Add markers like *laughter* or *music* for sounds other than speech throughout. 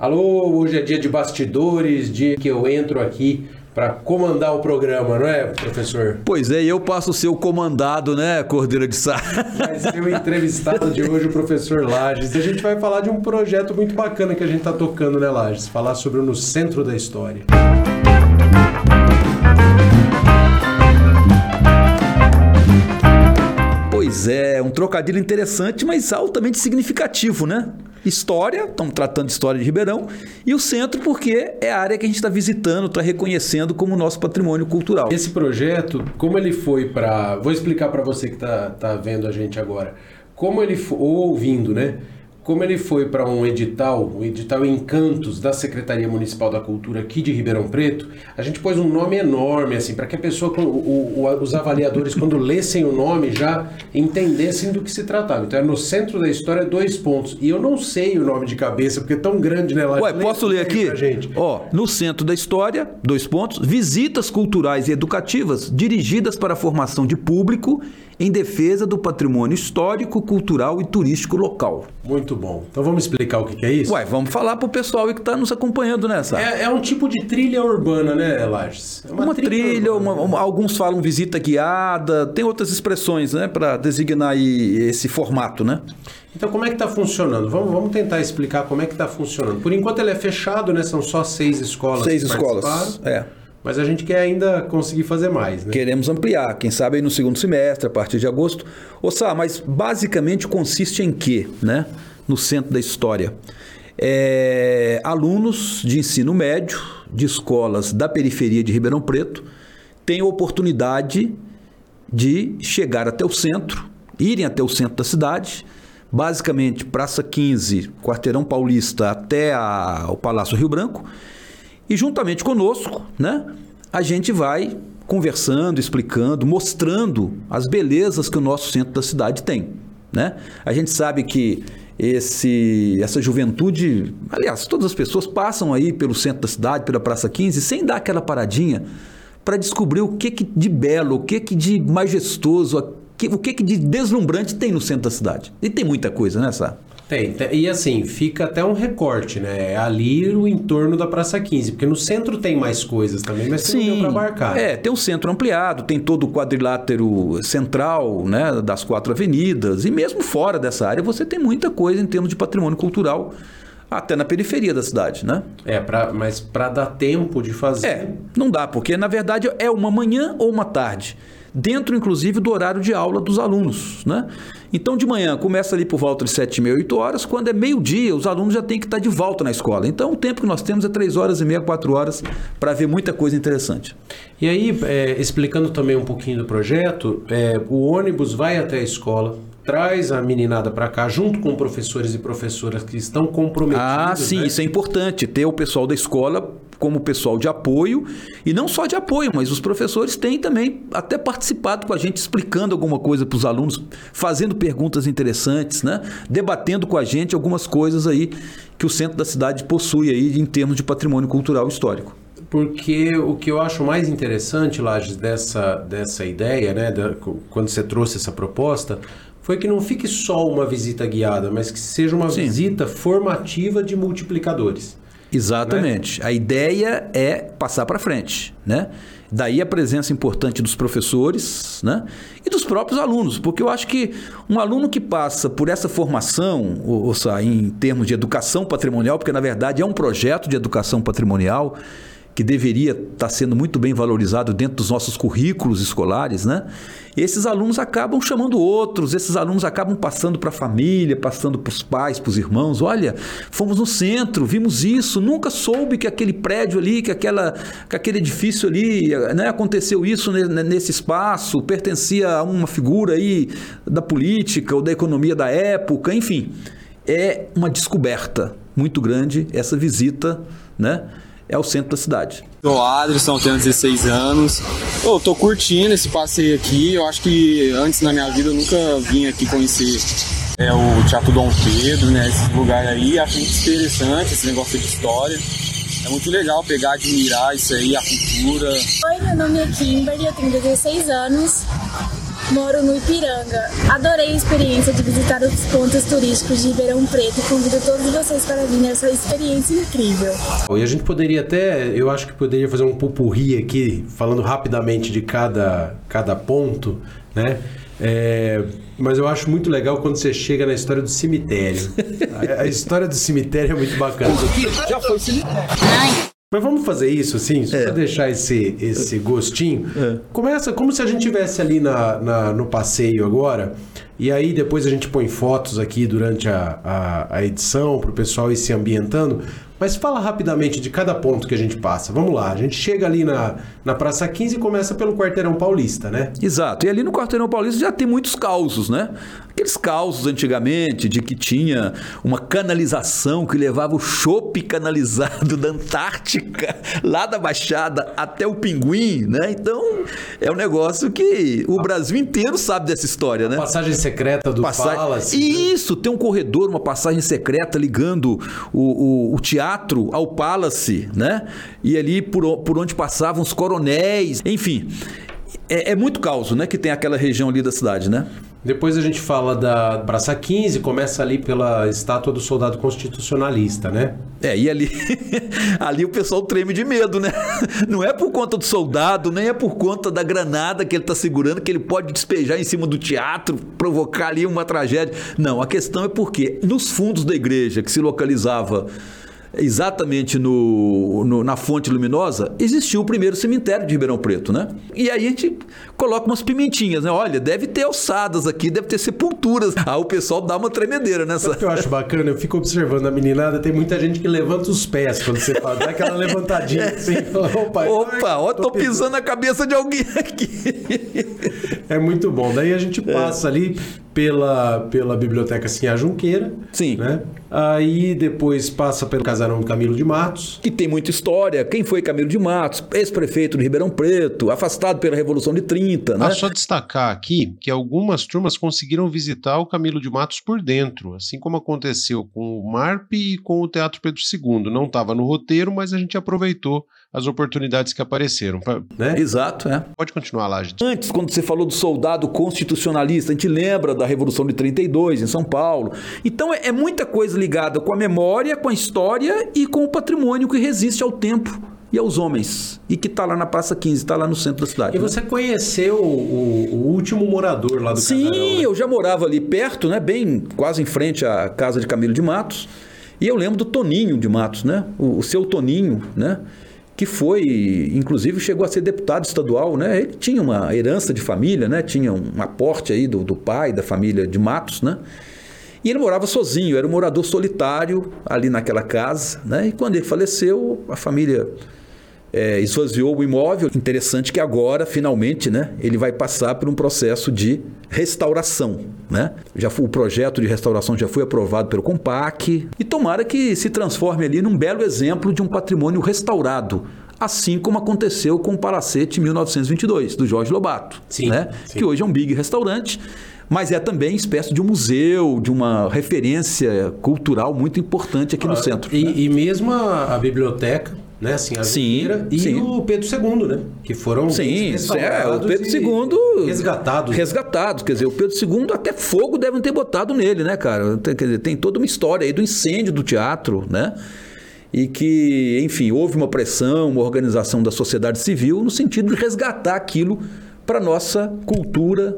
Alô, hoje é dia de bastidores, dia que eu entro aqui para comandar o programa, não é, professor? Pois é, e eu passo a ser o comandado, né, Cordeira de Sá? Vai ser o entrevistado de hoje, o professor Lages. E a gente vai falar de um projeto muito bacana que a gente está tocando, né, Lages? Falar sobre o No Centro da História. Pois é, um trocadilho interessante, mas altamente significativo, né? História, estamos tratando de história de Ribeirão, e o centro porque é a área que a gente está visitando, está reconhecendo como nosso patrimônio cultural. Esse projeto, como ele foi para... Vou explicar para você que está tá vendo a gente agora. Como ele foi... ou ouvindo, né? Como ele foi para um edital, o edital Encantos da Secretaria Municipal da Cultura aqui de Ribeirão Preto, a gente pôs um nome enorme assim para que a pessoa, o, o, os avaliadores quando *laughs* lessem o nome já entendessem do que se tratava. Então é no centro da história dois pontos. E eu não sei o nome de cabeça porque é tão grande, né? Lá. Ué, posso ler aqui? Gente. Ó, no centro da história, dois pontos, visitas culturais e educativas dirigidas para a formação de público em defesa do patrimônio histórico, cultural e turístico local. Muito bom. Então vamos explicar o que é isso? Ué, vamos falar para o pessoal que está nos acompanhando nessa. É, é, um tipo de trilha urbana, né, Lages? É uma, uma, trilha, trilha uma, uma, alguns falam visita guiada, tem outras expressões, né, para designar esse formato, né? Então, como é que está funcionando? Vamos, vamos tentar explicar como é que está funcionando. Por enquanto, ele é fechado, né? São só seis escolas. Seis escolas. É. Mas a gente quer ainda conseguir fazer mais, né? Queremos ampliar, quem sabe aí no segundo semestre, a partir de agosto. Ô Sá, mas basicamente consiste em quê, né? No centro da história. É, alunos de ensino médio de escolas da periferia de Ribeirão Preto têm oportunidade de chegar até o centro, irem até o centro da cidade, basicamente Praça 15, Quarteirão Paulista até a, o Palácio Rio Branco, e juntamente conosco, né, a gente vai conversando, explicando, mostrando as belezas que o nosso centro da cidade tem. Né? A gente sabe que esse, essa juventude, aliás, todas as pessoas passam aí pelo centro da cidade, pela Praça 15, sem dar aquela paradinha para descobrir o que, que de belo, o que, que de majestoso, o que, que de deslumbrante tem no centro da cidade. E tem muita coisa, né, Sá? Tem, tem, e assim, fica até um recorte, né? É ali o entorno da Praça 15, porque no centro tem mais coisas também, mas Sim, não deu para abarcar. É, tem o centro ampliado, tem todo o quadrilátero central, né, das quatro avenidas, e mesmo fora dessa área você tem muita coisa em termos de patrimônio cultural até na periferia da cidade, né? É, pra, mas para dar tempo de fazer. É, não dá, porque na verdade é uma manhã ou uma tarde dentro inclusive do horário de aula dos alunos. Né? Então, de manhã, começa ali por volta de 7 e meia, 8 horas. Quando é meio-dia, os alunos já têm que estar de volta na escola. Então, o tempo que nós temos é 3 horas e meia, 4 horas para ver muita coisa interessante. E aí, é, explicando também um pouquinho do projeto, é, o ônibus vai até a escola, traz a meninada para cá, junto com professores e professoras que estão comprometidos. Ah, sim, né? isso é importante, ter o pessoal da escola como pessoal de apoio, e não só de apoio, mas os professores têm também até participado com a gente, explicando alguma coisa para os alunos, fazendo perguntas interessantes, né? debatendo com a gente algumas coisas aí que o centro da cidade possui aí em termos de patrimônio cultural histórico porque o que eu acho mais interessante, Lages, dessa, dessa ideia, né, da, quando você trouxe essa proposta, foi que não fique só uma visita guiada, mas que seja uma Sim. visita formativa de multiplicadores. Exatamente. Né? A ideia é passar para frente, né? Daí a presença importante dos professores né? e dos próprios alunos, porque eu acho que um aluno que passa por essa formação, ou, ou em termos de educação patrimonial, porque na verdade é um projeto de educação patrimonial, que deveria estar sendo muito bem valorizado dentro dos nossos currículos escolares, né? Esses alunos acabam chamando outros, esses alunos acabam passando para a família, passando para os pais, para os irmãos. Olha, fomos no centro, vimos isso, nunca soube que aquele prédio ali, que, aquela, que aquele edifício ali, né, aconteceu isso nesse espaço, pertencia a uma figura aí da política ou da economia da época, enfim. É uma descoberta muito grande essa visita, né? É o centro da cidade. Sou Adrison, tenho 16 anos. Eu tô curtindo esse passeio aqui. Eu acho que antes na minha vida eu nunca vim aqui conhecer é, o Teatro Dom Pedro, né? Esse lugar aí. Acho muito interessante esse negócio de história. É muito legal pegar, admirar isso aí, a cultura. Oi, meu nome é Kimberly, eu tenho 16 anos. Moro no Ipiranga. Adorei a experiência de visitar os pontos turísticos de Ribeirão Preto e convido todos vocês para vir nessa experiência incrível. E a gente poderia até, eu acho que poderia fazer um pupurri aqui, falando rapidamente de cada, cada ponto, né? É, mas eu acho muito legal quando você chega na história do cemitério. *laughs* a, a história do cemitério é muito bacana. Já foi cemitério. Mas vamos fazer isso, assim, só é. para deixar esse, esse gostinho. É. Começa como se a gente estivesse ali na, na, no passeio agora, e aí depois a gente põe fotos aqui durante a, a, a edição para o pessoal ir se ambientando. Mas fala rapidamente de cada ponto que a gente passa. Vamos lá, a gente chega ali na, na Praça 15 e começa pelo Quarteirão Paulista, né? Exato. E ali no Quarteirão Paulista já tem muitos causos, né? Aqueles causos antigamente de que tinha uma canalização que levava o chope canalizado *laughs* da Antártica, lá da Baixada até o Pinguim, né? Então, é um negócio que o Brasil inteiro sabe dessa história, né? Passagem secreta do Passagem... Palace. Né? Isso, tem um corredor, uma passagem secreta ligando o, o, o teatro teatro ao Palace, né? E ali por, por onde passavam os coronéis, enfim. É, é muito caos, né? Que tem aquela região ali da cidade, né? Depois a gente fala da Praça 15, começa ali pela estátua do soldado constitucionalista, né? É, e ali, *laughs* ali o pessoal treme de medo, né? *laughs* Não é por conta do soldado, nem é por conta da granada que ele está segurando, que ele pode despejar em cima do teatro, provocar ali uma tragédia. Não, a questão é porque nos fundos da igreja que se localizava exatamente no, no, na fonte luminosa, existiu o primeiro cemitério de Ribeirão Preto, né? E aí a gente coloca umas pimentinhas, né? Olha, deve ter alçadas aqui, deve ter sepulturas. Aí o pessoal dá uma tremedeira nessa. O que eu acho bacana, eu fico observando a meninada, tem muita gente que levanta os pés quando você fala, dá aquela levantadinha *laughs* assim. Opa, Opa, ó, tô, tô pisando, pisando na cabeça de alguém aqui. É muito bom. Daí a gente passa é. ali pela, pela Biblioteca Sinhá Junqueira. Sim. Né? Aí depois passa pelo casarão Camilo de Matos. Que tem muita história. Quem foi Camilo de Matos? Ex-prefeito de Ribeirão Preto, afastado pela Revolução de 30, né? Ah, só destacar aqui que algumas turmas conseguiram visitar o Camilo de Matos por dentro, assim como aconteceu com o MARP e com o Teatro Pedro II. Não estava no roteiro, mas a gente aproveitou as oportunidades que apareceram. Né? Exato, é. Pode continuar lá, gente. Antes, quando você falou do soldado constitucionalista, a gente lembra da Revolução de 32 em São Paulo. Então é, é muita coisa ligada com a memória, com a história e com o patrimônio que resiste ao tempo e aos homens. E que está lá na Praça 15, está lá no centro da cidade. E né? você conheceu o, o, último morador lá do Sim, casarão, né? eu já morava ali perto, né? Bem quase em frente à casa de Camilo de Matos. E eu lembro do Toninho de Matos, né? O, o seu Toninho, né? que foi, inclusive, chegou a ser deputado estadual, né? Ele tinha uma herança de família, né? Tinha um aporte aí do, do pai, da família de Matos, né? E ele morava sozinho, era um morador solitário ali naquela casa, né? E quando ele faleceu, a família é, esvaziou o imóvel. Interessante que agora, finalmente, né, ele vai passar por um processo de restauração. Né? Já foi, o projeto de restauração já foi aprovado pelo Compac e tomara que se transforme ali num belo exemplo de um patrimônio restaurado. Assim como aconteceu com o Palacete 1922, do Jorge Lobato, sim, né? Sim. que hoje é um big restaurante mas é também espécie de um museu, de uma referência cultural muito importante aqui no ah, centro. E, né? e mesmo a, a, biblioteca, né? Assim, a sim, e sim. o Pedro II, né? Que foram sim, é, o Pedro II resgatados. Resgatados, quer dizer, o Pedro II até fogo devem ter botado nele, né, cara? Tem, quer dizer, tem toda uma história aí do incêndio do teatro, né? E que, enfim, houve uma pressão, uma organização da sociedade civil no sentido de resgatar aquilo para nossa cultura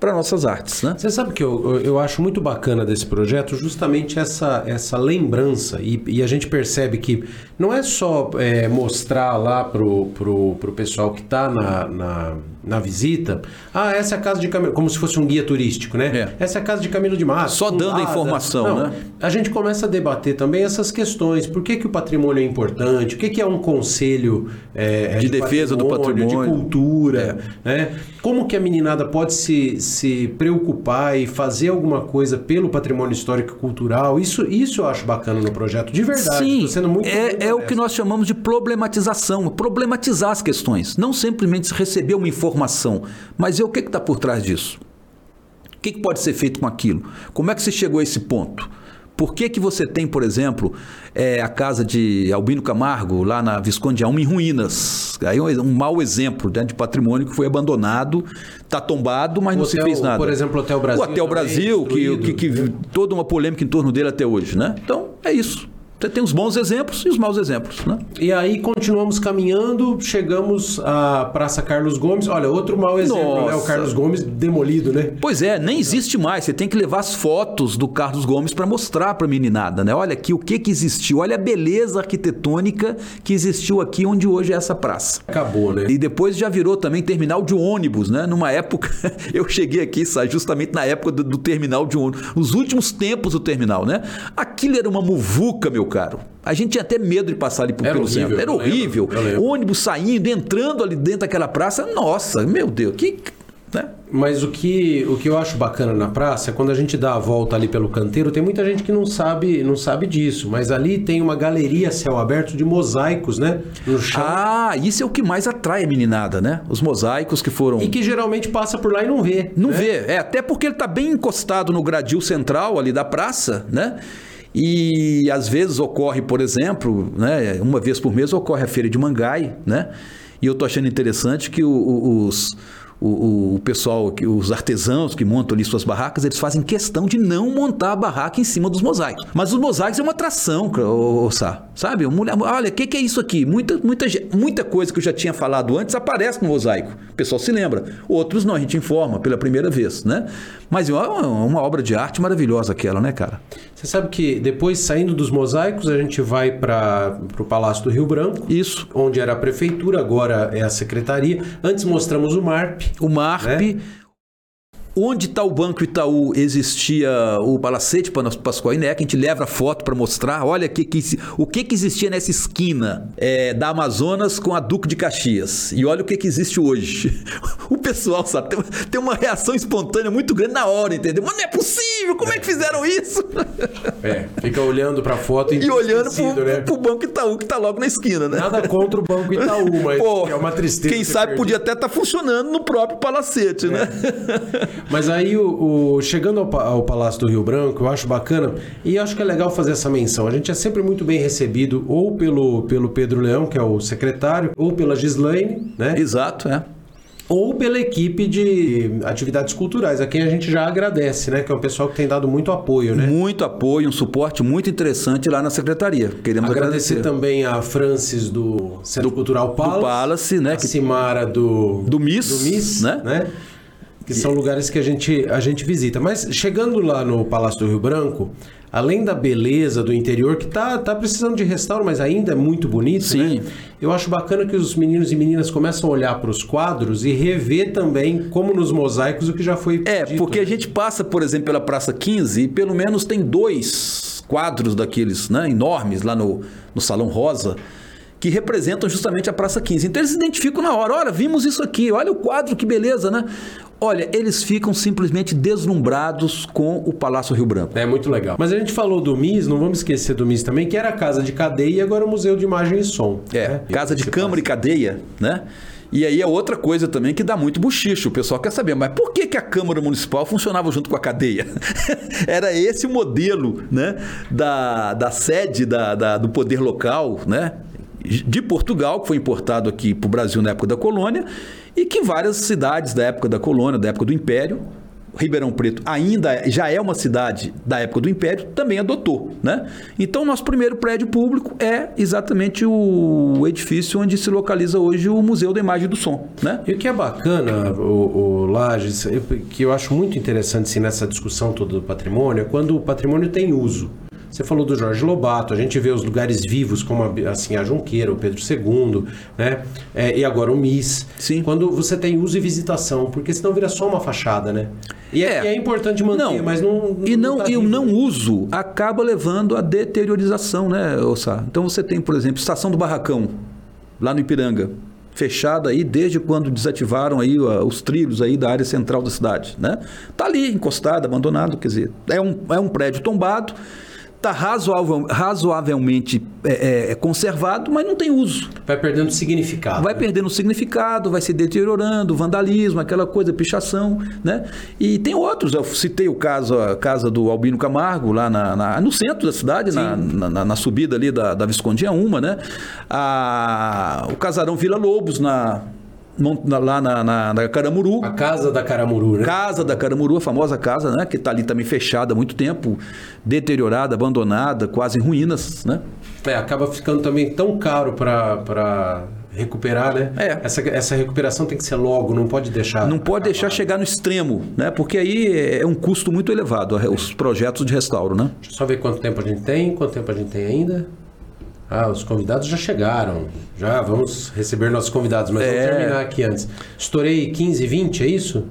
para nossas artes. Né? Você sabe que eu, eu acho muito bacana desse projeto justamente essa, essa lembrança, e, e a gente percebe que não é só é, mostrar lá pro, pro, pro pessoal que está na, na, na, visita, ah, essa é a casa de Camilo, como se fosse um guia turístico, né? É. Essa é a casa de Camilo de Matos. Só dando a informação, não, né? A gente começa a debater também essas questões, por que, que o patrimônio é importante, o que, que é um conselho é, de, de, defesa do patrimônio, de cultura, é. né? Como que a meninada pode se, se preocupar e fazer alguma coisa pelo patrimônio histórico e cultural? Isso, isso eu acho bacana no projeto, de verdade. Sim, é, é o que nós chamamos de problematização, problematizar as questões. Não simplesmente receber uma informação, mas é o que está por trás disso. O que, que pode ser feito com aquilo? Como é que você chegou a esse ponto? Por que, que você tem, por exemplo, é, a casa de Albino Camargo, lá na Visconde Alma, em ruínas? Aí um, um mau exemplo né, de patrimônio que foi abandonado, está tombado, mas O não se hotel, fez nada. por exemplo, o Hotel Brasil O Hotel Brasil, que, que, que toda uma polêmica em torno dele até hoje, né? Então, é isso. Você tem os bons exemplos e os maus exemplos, né? E aí continuamos caminhando, chegamos à Praça Carlos Gomes. Olha, outro mau exemplo, né? O Nossa. Carlos Gomes demolido, né? Pois é, nem existe mais. Você tem que levar as fotos do Carlos Gomes para mostrar para a meninada, né? Olha aqui o que que existiu, olha a beleza arquitetônica que existiu aqui onde hoje é essa praça. Acabou, né? E depois já virou também terminal de ônibus, né? Numa época, *laughs* eu cheguei aqui, sabe, justamente na época do, do terminal de ônibus, os últimos tempos do terminal, né? Aquilo era uma muvuca, meu caro. A gente tinha até medo de passar ali por- Era pelo horrível, centro. Era eu lembro, horrível. eu lembro. Ônibus saindo, entrando ali dentro daquela praça. Nossa, meu Deus, que. Né? Mas o que, o que eu acho bacana na praça é quando a gente dá a volta ali pelo canteiro, tem muita gente que não sabe, não sabe disso, mas ali tem uma galeria céu aberto de mosaicos, né? Ah, isso é o que mais atrai a meninada, né? Os mosaicos que foram. E que geralmente passa por lá e não vê. Não né? vê, é, até porque ele tá bem encostado no gradil central ali da praça, né? E às vezes ocorre, por exemplo, né, uma vez por mês ocorre a feira de Mangai, né? E eu tô achando interessante que o- o- os o, o- pessoal, os artesãos que montam ali suas barracas, eles fazem questão de não montar a barraca em cima dos mosaicos. Mas os mosaicos é uma atração, Sá, sabe? Mulher- olha, o que, que é isso aqui? Muita, muita, muita coisa que eu já tinha falado antes aparece no mosaico. O pessoal se lembra. Outros não, a gente informa pela primeira vez, né? Mas é uma, uma obra de arte maravilhosa aquela, né, cara? Você sabe que depois, saindo dos mosaicos, a gente vai para o Palácio do Rio Branco. Isso. Onde era a prefeitura, agora é a secretaria. Antes mostramos o MARP. O MARP. Né? Onde está o Banco Itaú existia o Palacete para Pascoal Ineca, a gente leva a foto para mostrar, olha que, que, o que, que existia nessa esquina é, da Amazonas com a Duque de Caxias. E olha o que, que existe hoje. *laughs* O pessoal, sabe, tem, tem uma reação espontânea muito grande na hora, entendeu? Mas não é possível, como é que fizeram isso? É, fica olhando para a foto E olhando entristecido, pro, né? pro Banco Itaú que está logo na esquina, né? Nada contra o Banco Itaú, *laughs* mas Pô, é uma tristeza. Quem sabe perdido. podia até estar funcionando no próprio Palacete, né? *laughs* Mas aí, o, o- chegando ao, ao Palácio do Rio Branco, eu acho bacana e acho que é legal fazer essa menção. A gente é sempre muito bem recebido, ou pelo, pelo Pedro Leão, que é o secretário, ou pela Gislaine, né? Exato, é. Ou pela equipe de atividades culturais, a quem a gente já agradece, né? Que é um pessoal que tem dado muito apoio, né? Muito apoio, um suporte muito interessante lá na secretaria. Queremos Agradecer agradecer. também a Francis do Centro Cultural Palace, Palace, né, A que- Simara do, Do Miss, do Miss, né? né? Que são lugares que a gente, a gente visita. Mas chegando lá no Palácio do Rio Branco, além da beleza do interior, que tá, tá precisando de restauro, mas ainda é muito bonito, Sim. né? Eu acho bacana que os meninos e meninas começam a olhar para os quadros e rever também, como nos mosaicos, o que já foi É, dito, porque né? a gente passa, por exemplo, pela Praça 15 e pelo menos tem dois quadros daqueles né, enormes lá no, no Salão Rosa que representam justamente a Praça 15. Então eles identificam na hora, olha, vimos isso aqui, olha o quadro, que beleza, né? Olha, eles ficam simplesmente deslumbrados com o Palácio Rio Branco. É muito legal. Mas a gente falou do MIS, não vamos esquecer do MIS também, que era a casa de cadeia e agora é o Museu de Imagem e Som. É, né? casa de câmara e cadeia, né? E aí é outra coisa também que dá muito buchicho. O pessoal quer saber, mas por que, que a Câmara Municipal funcionava junto com a cadeia? *laughs* Era esse o modelo né, da, da sede da, da- do poder local, né? De Portugal, que foi importado aqui para o Brasil na época da colônia, e que várias cidades da época da colônia, da época do Império, Ribeirão Preto ainda já é uma cidade da época do Império, também adotou, né? Então, nosso primeiro prédio público é exatamente o edifício onde se localiza hoje o Museu da Imagem do Som, né? E o que é bacana, o, o Lages, que eu acho muito interessante assim, nessa discussão toda do patrimônio, é quando o patrimônio tem uso. Você falou do Jorge Lobato, a gente vê os lugares vivos como a, assim, a Junqueira, o Pedro II, né? É, e agora o MIS. Sim. Quando você tem uso e visitação, porque senão vira só uma fachada, né? E é, É. e é importante manter, Não, mas não. E não, tá e o não uso acaba levando à deteriorização, né, Ossá? Então você tem, por exemplo, Estação do Barracão, lá no Ipiranga, fechada aí desde quando desativaram aí os trilhos aí da área central da cidade, né? Tá ali, encostado, abandonado, quer dizer, é um, é um prédio tombado, tá razoável, razoavelmente é, é, conservado, mas não tem uso. Vai perdendo significado. Vai né? perdendo significado, vai se deteriorando, vandalismo, aquela coisa, pichação, né? E tem outros, eu citei o caso, a casa do Albino Camargo, lá na, na- no centro da cidade, na, na- na subida ali da, da Visconde Uma, né? A, o casarão Vila Lobos, na- lá na, na, na Caramuru. A casa da Caramuru, né? Casa da Caramuru, a famosa casa, né? Que está ali também fechada há muito tempo, deteriorada, abandonada, quase em ruínas, né? É, acaba ficando também tão caro para recuperar, né? É. Essa, essa recuperação tem que ser logo, não pode deixar. Não pode deixar acabar. chegar no extremo, né? Porque aí é um custo muito elevado, os projetos de restauro, né? Deixa eu só ver quanto tempo a gente tem, quanto tempo a gente tem ainda. Ah, os convidados já chegaram. Já vamos receber nossos convidados, mas É. vamos terminar aqui antes. Estourei 15, 20, é isso?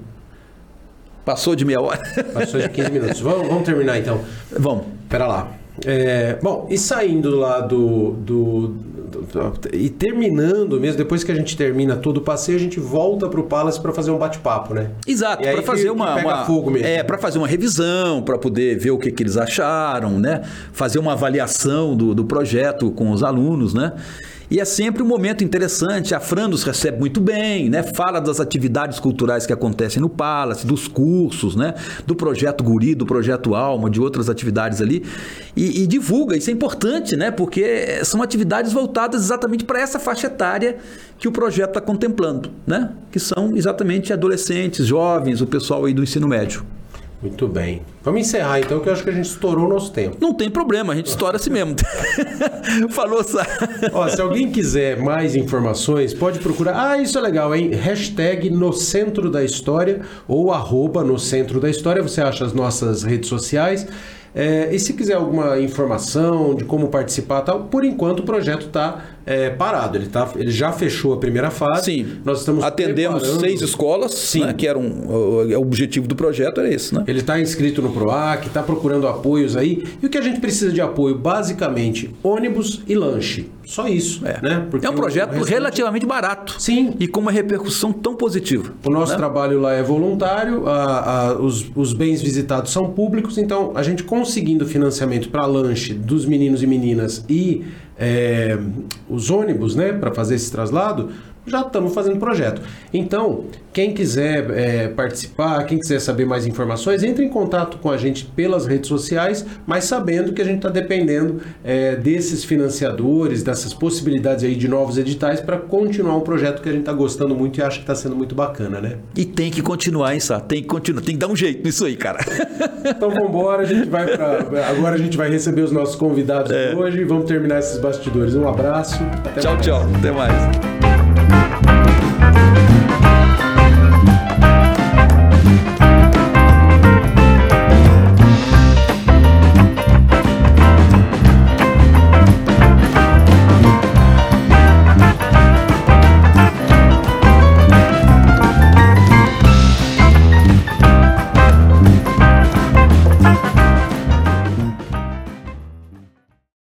Passou de meia hora. Passou de 15 minutos. Vamos, vamos terminar então. Vamos. Pera lá. É, bom, e saindo lá do, do, do- do- E terminando mesmo, depois que a gente termina todo o passeio, a gente volta pro Palace para fazer um bate-papo, né? Exato, para fazer que uma, uma- fogo mesmo. é para fazer uma revisão, para poder ver o que, que eles acharam, né? Fazer uma avaliação do, do projeto com os alunos, né? E é sempre um momento interessante. A Fran nos recebe muito bem, né? Fala das atividades culturais que acontecem no Palace, dos cursos, né? Do projeto Guri, do projeto Alma, de outras atividades ali. E, e divulga, isso é importante, né? Porque são atividades voltadas exatamente para essa faixa etária que o projeto está contemplando, né? Que são exatamente adolescentes, jovens, o pessoal aí do ensino médio. Muito bem. Vamos encerrar então, que eu acho que a gente estourou o nosso tempo. Não tem problema, a gente estoura assim mesmo. *laughs* Falou, Sá. Ó, se alguém quiser mais informações, pode procurar. Ah, isso é legal, hein? Hashtag no centro da história ou arroba no centro da história. Você acha as nossas redes sociais. É, e se quiser alguma informação de como participar e tal, por enquanto o projeto está parado. Ele, tá, ele já fechou a primeira fase. Sim. Nós estamos Atendemos preparando- seis escolas, Sim. né, que eram o, o objetivo do projeto era esse, né? Ele está inscrito no PROAC, está procurando apoios aí. E o que a gente precisa de apoio? Basicamente, ônibus e lanche. Só isso, né? Porque é um projeto restante- relativamente barato. Sim. E com uma repercussão tão positiva. O nosso né? trabalho lá é voluntário, a- a- os, os bens visitados são públicos, então a gente conseguindo financiamento para lanche dos meninos e meninas e é, os ônibus, né, para fazer esse traslado, já estamos fazendo projeto. Então, quem quiser é, participar, quem quiser saber mais informações, entre em contato com a gente pelas redes sociais, mas sabendo que a gente está dependendo é, desses financiadores, dessas possibilidades aí de novos editais para continuar um projeto que a gente está gostando muito e acha que está sendo muito bacana, né? E tem que continuar, hein, Sá? Tem que continuar. Tem que dar um jeito nisso aí, cara. *laughs* Então vamos embora, a gente vai para agora a gente vai receber os nossos convidados de hoje e vamos terminar esses bastidores. Um abraço, até tchau, mais. tchau. Até mais.